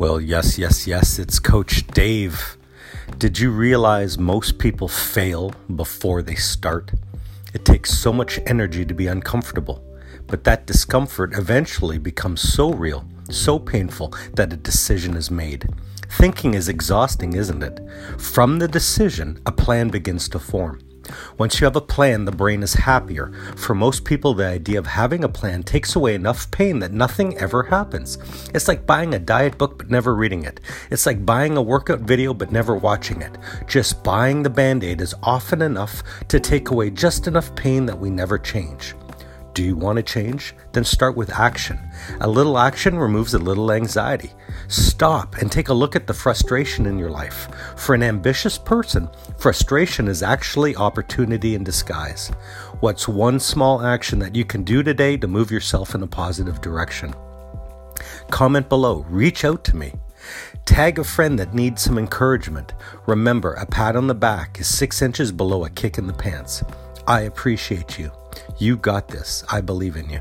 Well, yes, yes, yes, it's Coach Dave. Did you realize most people fail before they start? It takes so much energy to be uncomfortable, but that discomfort eventually becomes so real, so painful that a decision is made. Thinking is exhausting, isn't it? From the decision, a plan begins to form. Once you have a plan, the brain is happier. For most people, the idea of having a plan takes away enough pain that nothing ever happens. It's like buying a diet book but never reading it. It's like buying a workout video but never watching it. Just buying the band aid is often enough to take away just enough pain that we never change. Do you want to change? Then start with action. A little action removes a little anxiety. Stop and take a look at the frustration in your life. For an ambitious person, frustration is actually opportunity in disguise. What's one small action that you can do today to move yourself in a positive direction? Comment below, reach out to me. Tag a friend that needs some encouragement. Remember, a pat on the back is six inches below a kick in the pants. I appreciate you. You got this. I believe in you.